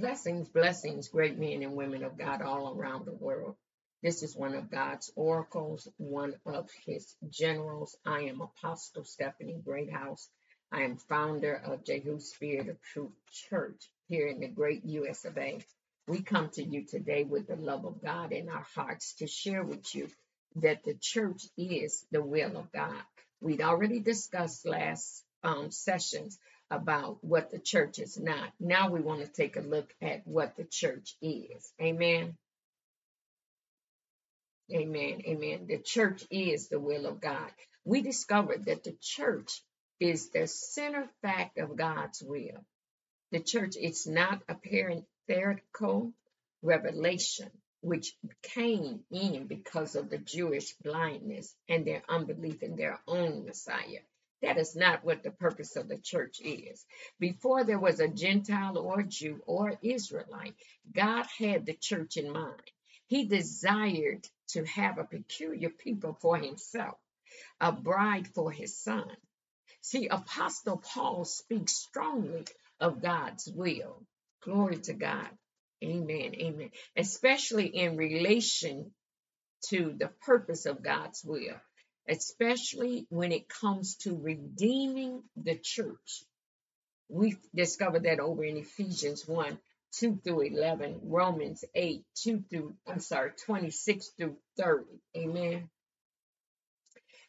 Blessings, blessings, great men and women of God all around the world. This is one of God's oracles, one of his generals. I am Apostle Stephanie Greathouse. I am founder of Jehu Spirit of Truth Church here in the great US of A. We come to you today with the love of God in our hearts to share with you that the church is the will of God. We'd already discussed last um, sessions about what the church is not. Now we want to take a look at what the church is. Amen. Amen. Amen. The church is the will of God. We discovered that the church is the center fact of God's will. The church is not a parenthetical revelation which came in because of the Jewish blindness and their unbelief in their own Messiah. That is not what the purpose of the church is. Before there was a Gentile or Jew or Israelite, God had the church in mind. He desired to have a peculiar people for himself, a bride for his son. See, Apostle Paul speaks strongly of God's will. Glory to God. Amen. Amen. Especially in relation to the purpose of God's will especially when it comes to redeeming the church. We discovered that over in Ephesians 1 2 through 11, Romans 8 2 through, I'm sorry, 26 through 30. Amen.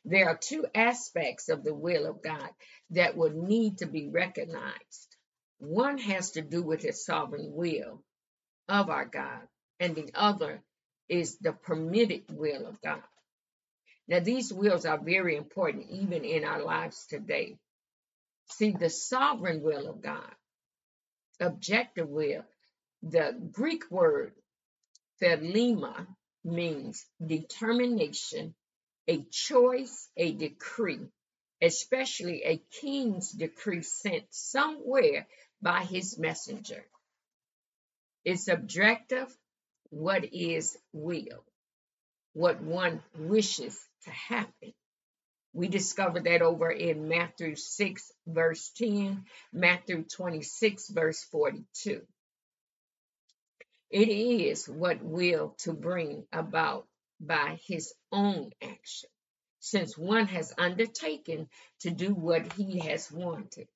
There are two aspects of the will of God that would need to be recognized. One has to do with his sovereign will of our God, and the other is the permitted will of God. Now, these wills are very important even in our lives today. See, the sovereign will of God, objective will, the Greek word thelema means determination, a choice, a decree, especially a king's decree sent somewhere by his messenger. It's objective, what is will, what one wishes to happen. We discover that over in Matthew 6, verse 10, Matthew 26, verse 42. It is what will to bring about by his own action, since one has undertaken to do what he has wanted.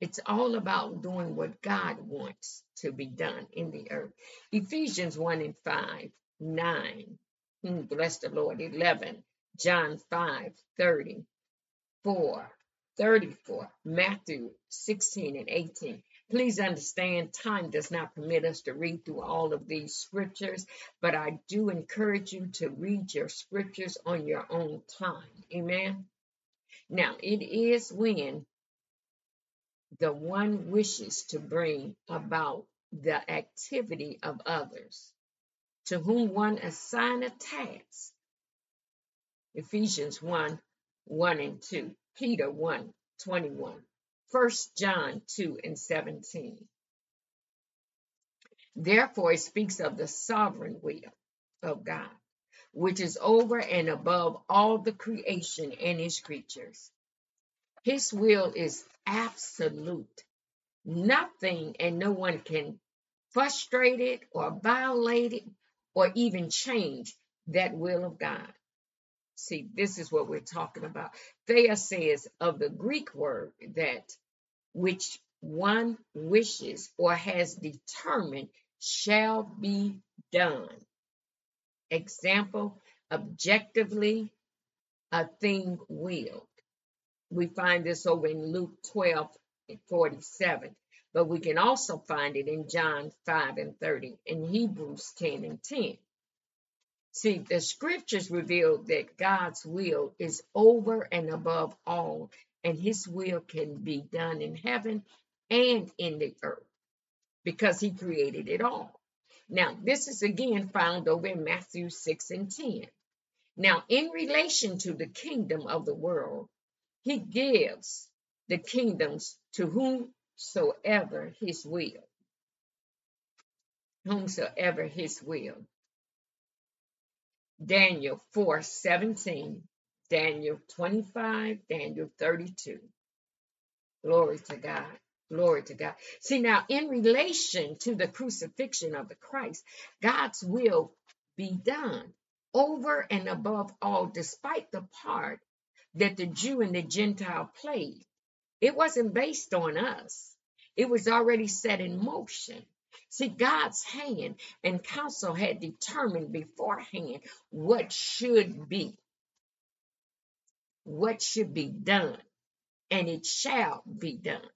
It's all about doing what God wants to be done in the earth. Ephesians 1 and 5, 9, bless the Lord, 11, John 5 34, 34, Matthew 16 and 18. Please understand, time does not permit us to read through all of these scriptures, but I do encourage you to read your scriptures on your own time. Amen. Now, it is when the one wishes to bring about the activity of others to whom one assign a task Ephesians 1 1 and 2, Peter 1 21, 1 John 2 and 17. Therefore, it speaks of the sovereign will of God, which is over and above all the creation and his creatures. His will is absolute. Nothing and no one can frustrate it or violate it or even change that will of God. See, this is what we're talking about. Thea says of the Greek word that which one wishes or has determined shall be done. Example, objectively, a thing willed. We find this over in Luke 12 and 47, but we can also find it in John 5 and 30 and Hebrews 10 and 10. See, the scriptures reveal that God's will is over and above all, and his will can be done in heaven and in the earth because he created it all. Now, this is again found over in Matthew 6 and 10. Now, in relation to the kingdom of the world, he gives the kingdoms to whomsoever his will. Whomsoever his will. Daniel 4 17, Daniel 25, Daniel 32. Glory to God. Glory to God. See, now, in relation to the crucifixion of the Christ, God's will be done over and above all, despite the part that the Jew and the Gentile played. It wasn't based on us, it was already set in motion. See, God's hand and counsel had determined beforehand what should be, what should be done, and it shall be done.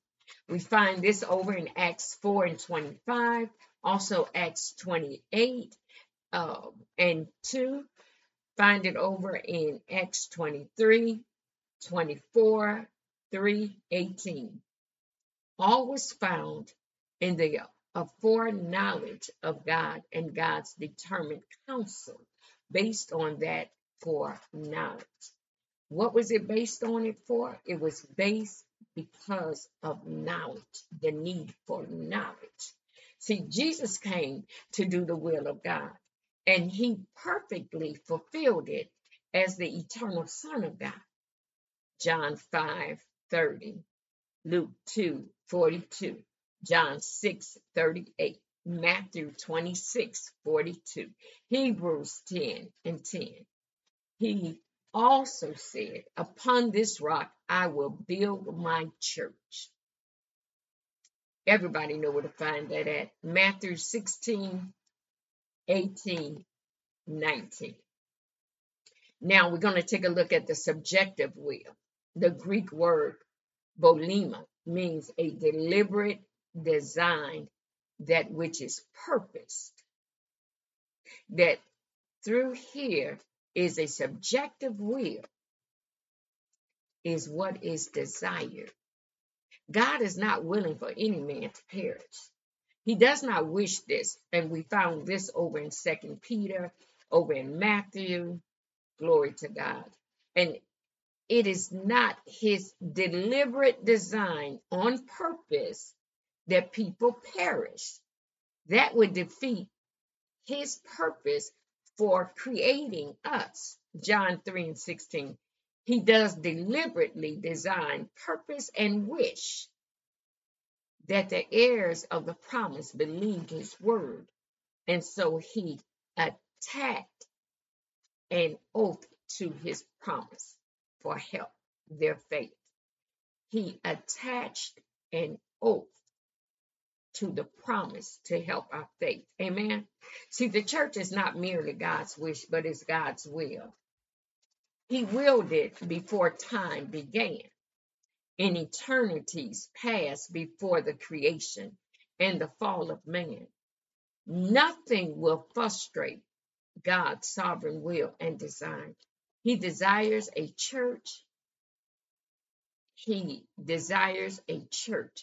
We find this over in Acts 4 and 25, also Acts 28 um, and 2. Find it over in Acts 23, 24, 3, 18. All was found in the foreknowledge of God and God's determined counsel based on that foreknowledge. What was it based on it for? It was based because of knowledge, the need for knowledge. See, Jesus came to do the will of God, and he perfectly fulfilled it as the eternal Son of God. John 5 30, Luke 2 42, John 6 38, Matthew 26 42, Hebrews 10 and 10. He also said, Upon this rock I will build my church. Everybody know where to find that at. Matthew 16, 18, 19. Now we're going to take a look at the subjective will. The Greek word boulema means a deliberate design that which is purposed. That through here is a subjective will, is what is desired. God is not willing for any man to perish. He does not wish this, and we found this over in Second Peter, over in Matthew. Glory to God. And it is not his deliberate design on purpose that people perish. That would defeat his purpose for creating us. John 3 and 16. He does deliberately design, purpose, and wish that the heirs of the promise believed his word. And so he attacked an oath to his promise for help, their faith. He attached an oath to the promise to help our faith. Amen. See, the church is not merely God's wish, but it's God's will. He willed it before time began, in eternities past before the creation and the fall of man. Nothing will frustrate God's sovereign will and design. He desires a church. He desires a church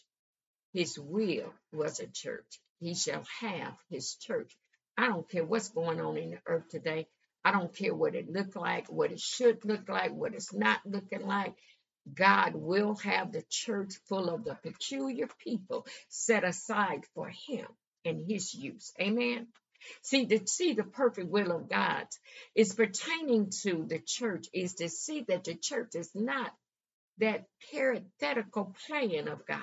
his will was a church. He shall have his church. I don't care what's going on in the earth today. I don't care what it looked like, what it should look like, what it's not looking like. God will have the church full of the peculiar people set aside for him and his use. Amen. See, to see the perfect will of God is pertaining to the church, is to see that the church is not that parenthetical plan of God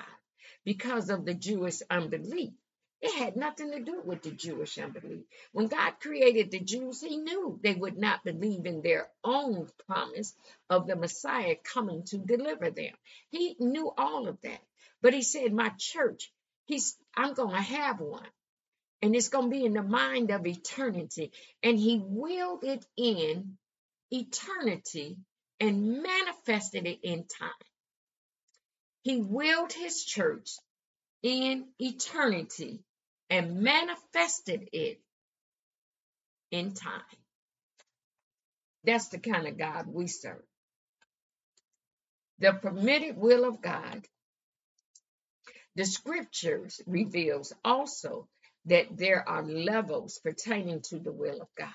because of the Jewish unbelief. It had nothing to do with the Jewish unbelief. When God created the Jews, He knew they would not believe in their own promise of the Messiah coming to deliver them. He knew all of that. But He said, My church, He's I'm gonna have one. And it's gonna be in the mind of eternity. And He willed it in eternity and manifested it in time. He willed his church in eternity and manifested it in time. That's the kind of God we serve. The permitted will of God. The scriptures reveals also that there are levels pertaining to the will of God.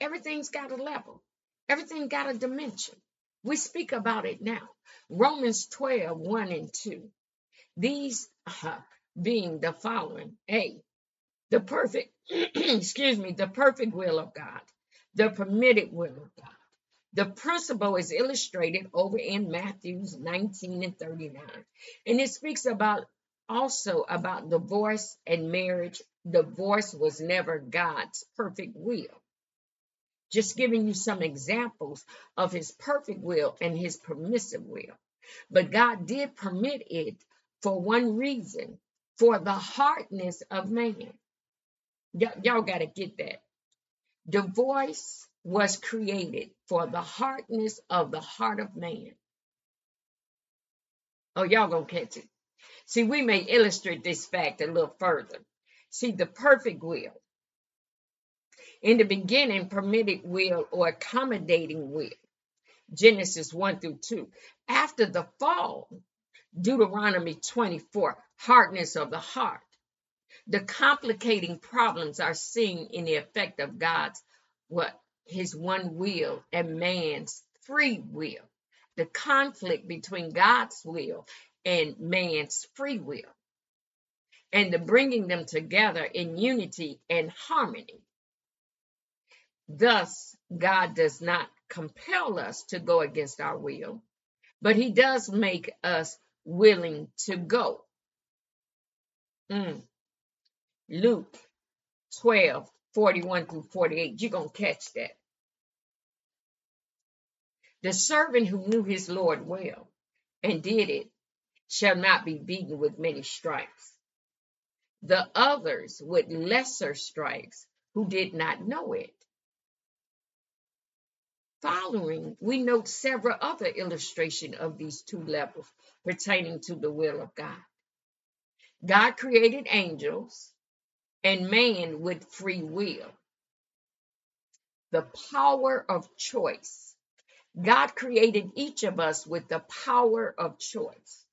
Everything's got a level. Everything got a dimension. We speak about it now. Romans 12, 1 and 2. These uh, being the following A, the perfect, excuse me, the perfect will of God, the permitted will of God, The principle is illustrated over in Matthews 19 and 39. And it speaks about also about divorce and marriage. Divorce was never God's perfect will. Just giving you some examples of his perfect will and his permissive will. But God did permit it for one reason for the hardness of man. Y- y'all got to get that. Divorce was created for the hardness of the heart of man. Oh, y'all gonna catch it. See, we may illustrate this fact a little further. See, the perfect will. In the beginning, permitted will or accommodating will. Genesis 1 through 2. After the fall, Deuteronomy 24, hardness of the heart. The complicating problems are seen in the effect of God's what his one will and man's free will. The conflict between God's will and man's free will, and the bringing them together in unity and harmony. Thus, God does not compel us to go against our will, but he does make us willing to go. Mm. Luke 12, 41 through 48. You're going to catch that. The servant who knew his Lord well and did it shall not be beaten with many stripes. The others with lesser stripes who did not know it. Following, we note several other illustrations of these two levels pertaining to the will of God. God created angels and man with free will. The power of choice. God created each of us with the power of choice.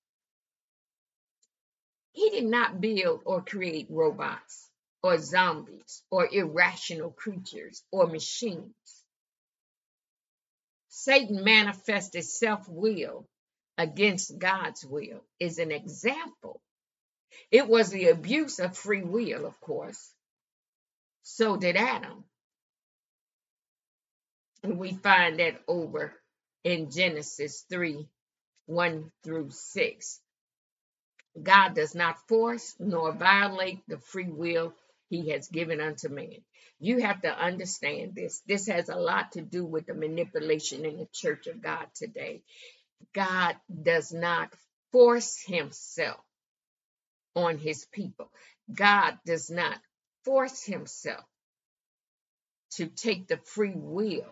He did not build or create robots or zombies or irrational creatures or machines. Satan manifested self will against God's will is an example. It was the abuse of free will, of course. So did Adam. And we find that over in Genesis 3 1 through 6. God does not force nor violate the free will he has given unto man. You have to understand this. This has a lot to do with the manipulation in the church of God today. God does not force himself on his people. God does not force himself to take the free will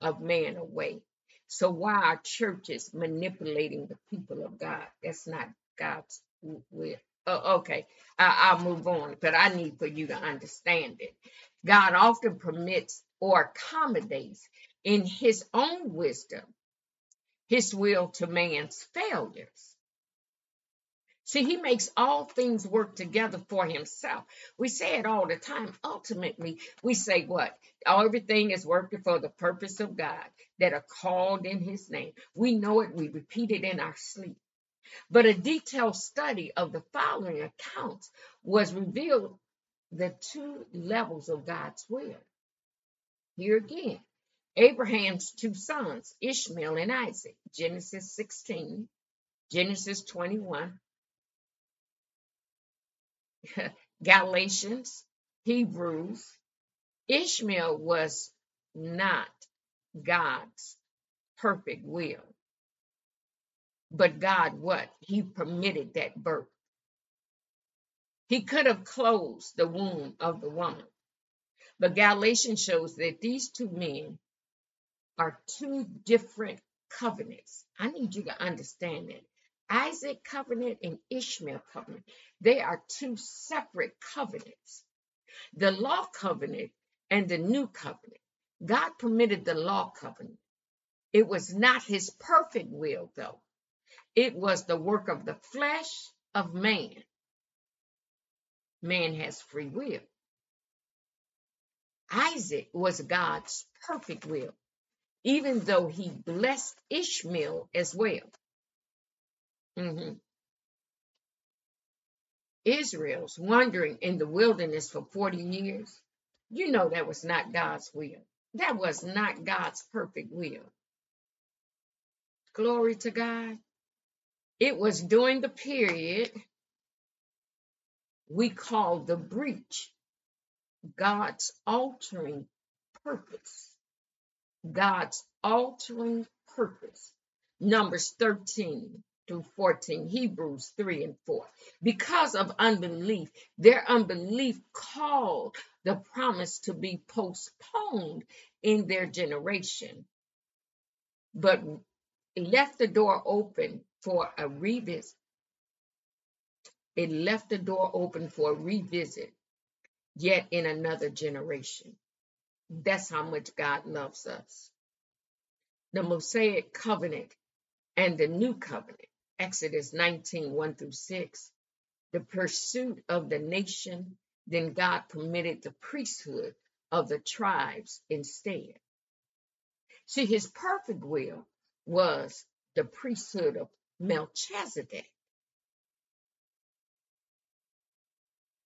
of man away. So why are churches manipulating the people of God? That's not God's will. Oh, okay, I, I'll move on, but I need for you to understand it. God often permits or accommodates in his own wisdom his will to man's failures. See, he makes all things work together for himself. We say it all the time. Ultimately, we say what? Everything is working for the purpose of God that are called in his name. We know it, we repeat it in our sleep. But a detailed study of the following accounts was revealed the two levels of God's will. Here again, Abraham's two sons, Ishmael and Isaac, Genesis 16, Genesis 21, Galatians, Hebrews. Ishmael was not God's perfect will. But God, what? He permitted that birth. He could have closed the womb of the woman. But Galatians shows that these two men are two different covenants. I need you to understand that. Isaac covenant and Ishmael covenant, they are two separate covenants. The law covenant and the new covenant. God permitted the law covenant. It was not his perfect will, though. It was the work of the flesh of man. Man has free will. Isaac was God's perfect will, even though he blessed Ishmael as well. Mhm. Israel's wandering in the wilderness for 40 years, you know that was not God's will. That was not God's perfect will. Glory to God. It was during the period we call the breach, God's altering purpose. God's altering purpose. Numbers 13 through 14, Hebrews 3 and 4. Because of unbelief, their unbelief called the promise to be postponed in their generation, but left the door open for a revisit. It left the door open for a revisit, yet in another generation. That's how much God loves us. The Mosaic covenant and the new covenant, Exodus 19 1 through 6, the pursuit of the nation, then God permitted the priesthood of the tribes instead. See, his perfect will was the priesthood of Melchizedek.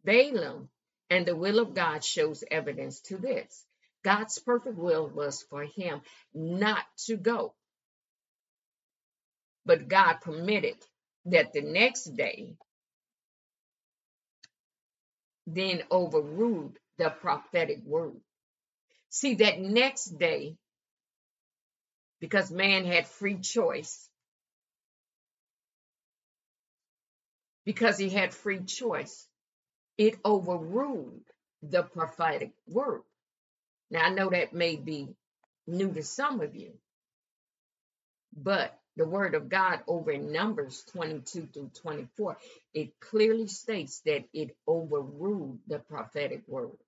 Balaam and the will of God shows evidence to this. God's perfect will was for him not to go. But God permitted that the next day then overruled the prophetic word. See, that next day, because man had free choice, because he had free choice, it overruled the prophetic word. Now, I know that may be new to some of you, but the word of God over in Numbers 22 through 24, it clearly states that it overruled the prophetic word.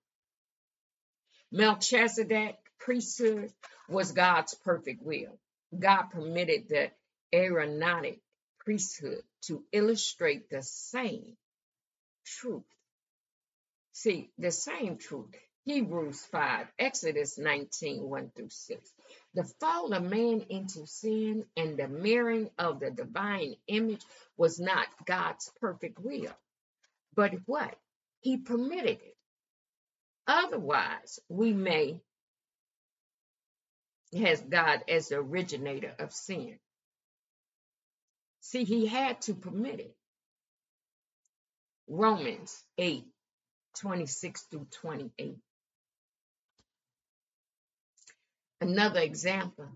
Melchizedek priesthood was God's perfect will. God permitted the Aaronic priesthood to illustrate the same truth. See, the same truth. Hebrews 5, Exodus 19, 1 through 6. The fall of man into sin and the mirroring of the divine image was not God's perfect will. But what? He permitted it. Otherwise, we may has God as the originator of sin. See, he had to permit it. Romans 8, 26 through 28. Another example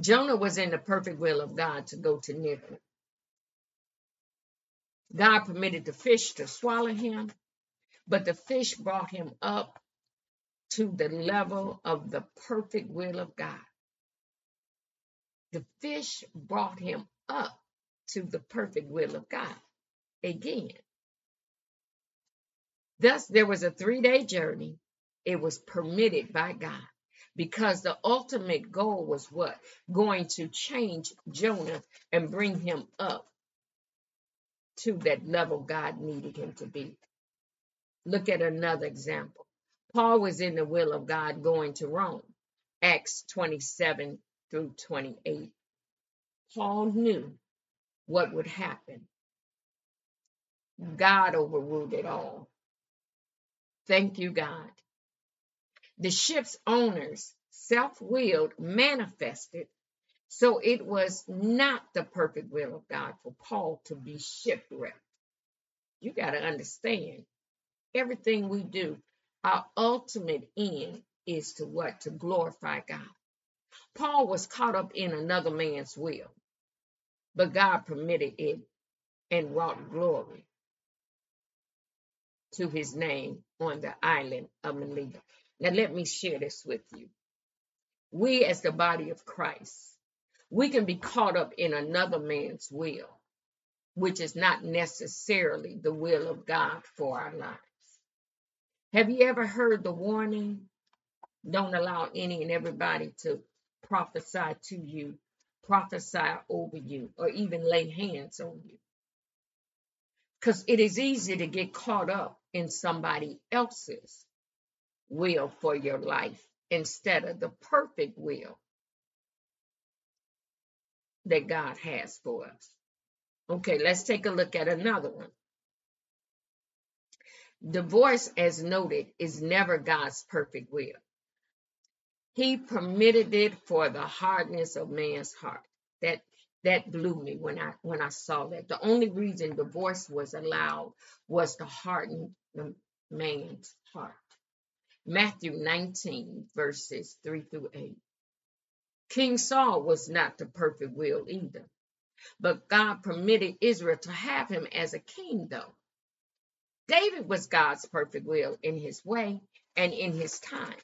Jonah was in the perfect will of God to go to Nineveh. God permitted the fish to swallow him, but the fish brought him up to the level of the perfect will of God. The fish brought him up to the perfect will of God again. Thus, there was a three day journey. It was permitted by God because the ultimate goal was what? Going to change Jonah and bring him up to that level God needed him to be. Look at another example. Paul was in the will of God going to Rome, Acts 27 through 28. Paul knew what would happen. God overruled it all. Thank you, God. The ship's owners, self willed, manifested, so it was not the perfect will of God for Paul to be shipwrecked. You got to understand everything we do, our ultimate end is to what? To glorify God. Paul was caught up in another man's will, but God permitted it and wrought glory to his name on the island of Melita. Now, let me share this with you. We, as the body of Christ, we can be caught up in another man's will, which is not necessarily the will of God for our lives. Have you ever heard the warning? Don't allow any and everybody to prophesy to you, prophesy over you, or even lay hands on you. Because it is easy to get caught up in somebody else's will for your life instead of the perfect will that God has for us. Okay, let's take a look at another one. Divorce, as noted, is never God's perfect will. He permitted it for the hardness of man's heart. That that blew me when I when I saw that. The only reason divorce was allowed was to harden the man's heart. Matthew 19 verses 3 through 8. King Saul was not the perfect will either, but God permitted Israel to have him as a king though. David was God's perfect will in his way and in his time.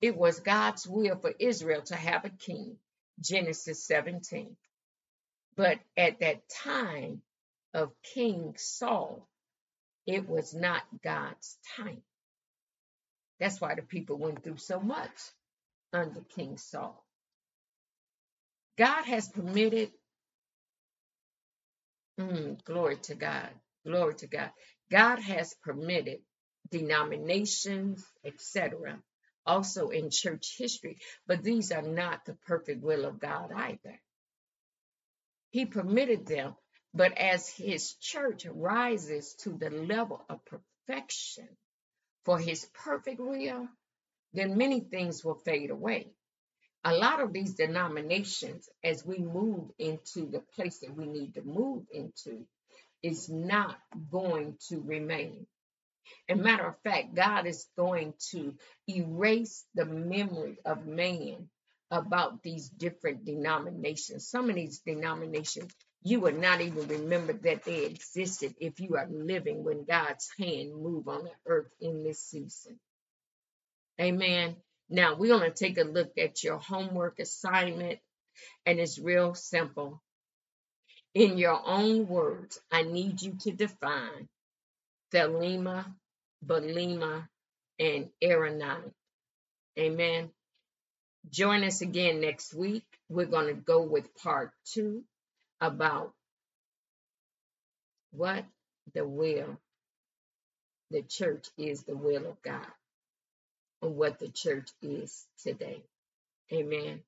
It was God's will for Israel to have a king. Genesis 17. But at that time of King Saul, it was not God's time. That's why the people went through so much under King Saul. God has permitted, mm, glory to God, glory to God. God has permitted denominations, etc., also in church history, but these are not the perfect will of God either. He permitted them, but as his church rises to the level of perfection for his perfect will, then many things will fade away. A lot of these denominations, as we move into the place that we need to move into, is not going to remain. And matter of fact, God is going to erase the memory of man about these different denominations. Some of these denominations, you would not even remember that they existed if you are living when God's hand move on the earth in this season. Amen. Now we're going to take a look at your homework assignment, and it's real simple. In your own words, I need you to define Thelema, Belema, and Aeronite. Amen. Join us again next week. We're going to go with part two about what the will, the church is the will of God, and what the church is today. Amen.